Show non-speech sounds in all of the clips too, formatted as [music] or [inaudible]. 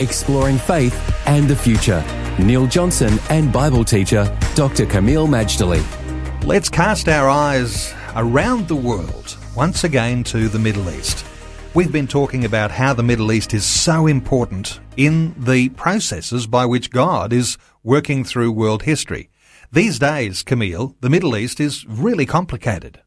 Exploring faith and the future. Neil Johnson and Bible teacher Dr. Kameel Majdali. Let's cast our eyes around the world once again to the Middle East. We've been talking about how the Middle East is so important in the processes by which God is working through world history. These days, Kameel, the Middle East is really complicated.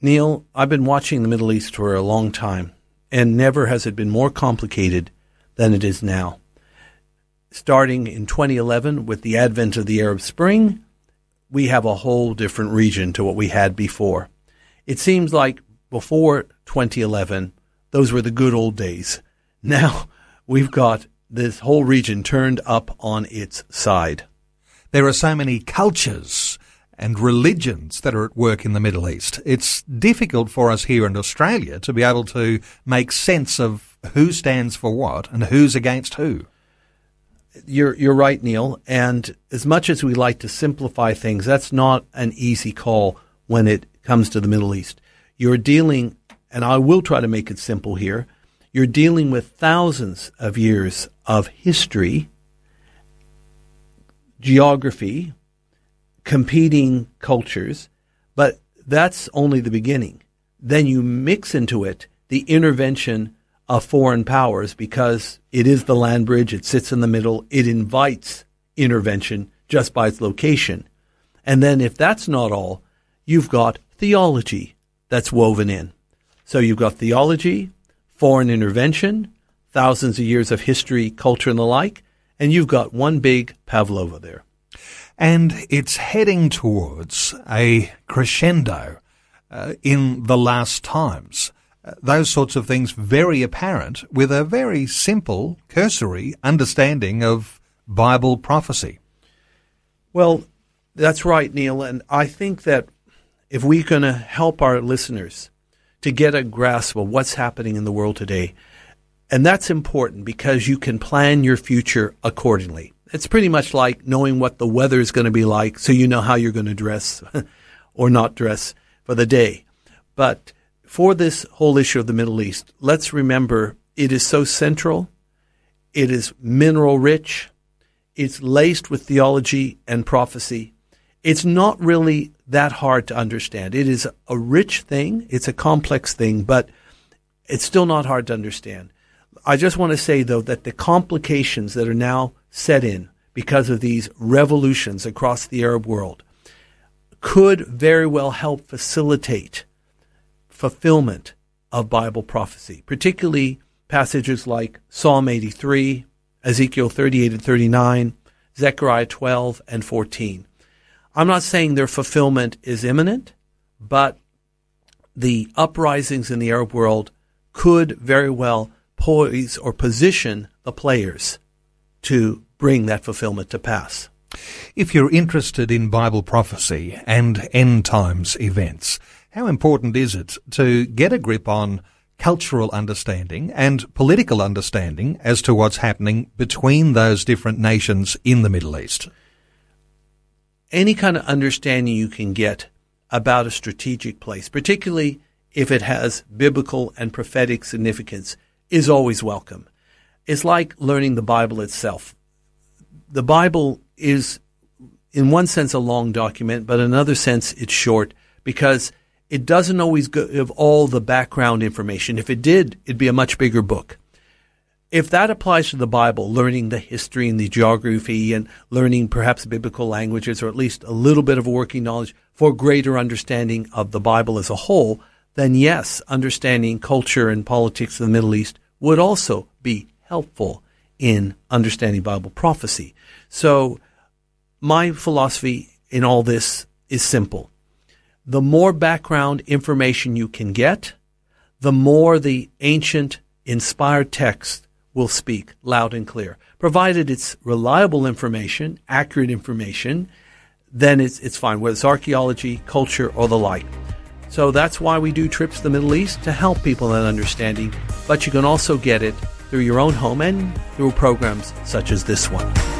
Neil, I've been watching the Middle East for a long time, and never has it been more complicated than it is now. Starting in 2011 with the advent of the Arab Spring, we have a whole different region to what we had before. It seems like before 2011, those were the good old days. Now [laughs] we've got this whole region turned up on its side. There are so many cultures and religions that are at work in the Middle East. It's difficult for us here in Australia to be able to make sense of who stands for what and who's against who. You're you're right, Neil. And as much as we like to simplify things, that's not an easy call when it comes to the Middle East. You're dealing, and I will try to make it simple here. You're dealing with thousands of years of history, geography, competing cultures, but that's only the beginning. Then you mix into it the intervention of foreign powers because it is the land bridge, it sits in the middle, it invites intervention just by its location. And then if that's not all, you've got theology that's woven in. So you've got theology, foreign intervention, thousands of years of history, culture, and the like, and you've got one big pavlova there. And it's heading towards a crescendo uh, in the last times. Those sorts of things very apparent with a very simple, cursory understanding of Bible prophecy. Well, that's right, Neil. And I think that if we're going to help our listeners to get a grasp of what's happening in the world today, and that's important because you can plan your future accordingly. It's pretty much like knowing what the weather is going to be like so you know how you're going to dress [laughs] or not dress for the day. But for this whole issue of the Middle East, let's remember it is so central, it is mineral rich, it's laced with theology and prophecy. It's not really that hard to understand. It is a rich thing, it's a complex thing, but it's still not hard to understand. I just want to say, though, that the complications that are now set in because of these revolutions across the Arab world could very well help facilitate fulfillment of Bible prophecy, particularly passages like Psalm 83, Ezekiel 38 and 39, Zechariah 12 and 14. I'm not saying their fulfillment is imminent, but the uprisings in the Arab world could very well poise or position the players to bring that fulfillment to pass. If you're interested in Bible prophecy and end times events, how important is it to get a grip on cultural understanding and political understanding as to what's happening between those different nations in the Middle East? Any kind of understanding you can get about a strategic place, particularly if it has biblical and prophetic significance, is always welcome. It's like learning the Bible itself the Bible is, in one sense, a long document, but in another sense, it's short because it doesn't always give all the background information. If it did, it'd be a much bigger book. If that applies to the Bible, learning the history and the geography and learning perhaps biblical languages or at least a little bit of working knowledge for greater understanding of the Bible as a whole, then yes, understanding culture and politics of the Middle East would also be helpful in understanding Bible prophecy. So, my philosophy in all this is simple. The more background information you can get, the more the ancient inspired text will speak loud and clear. Provided it's reliable information, accurate information, then it's, it's fine, whether it's archaeology, culture, or the like. So that's why we do trips to the Middle East to help people in understanding, but you can also get it through your own home and through programs such as this one.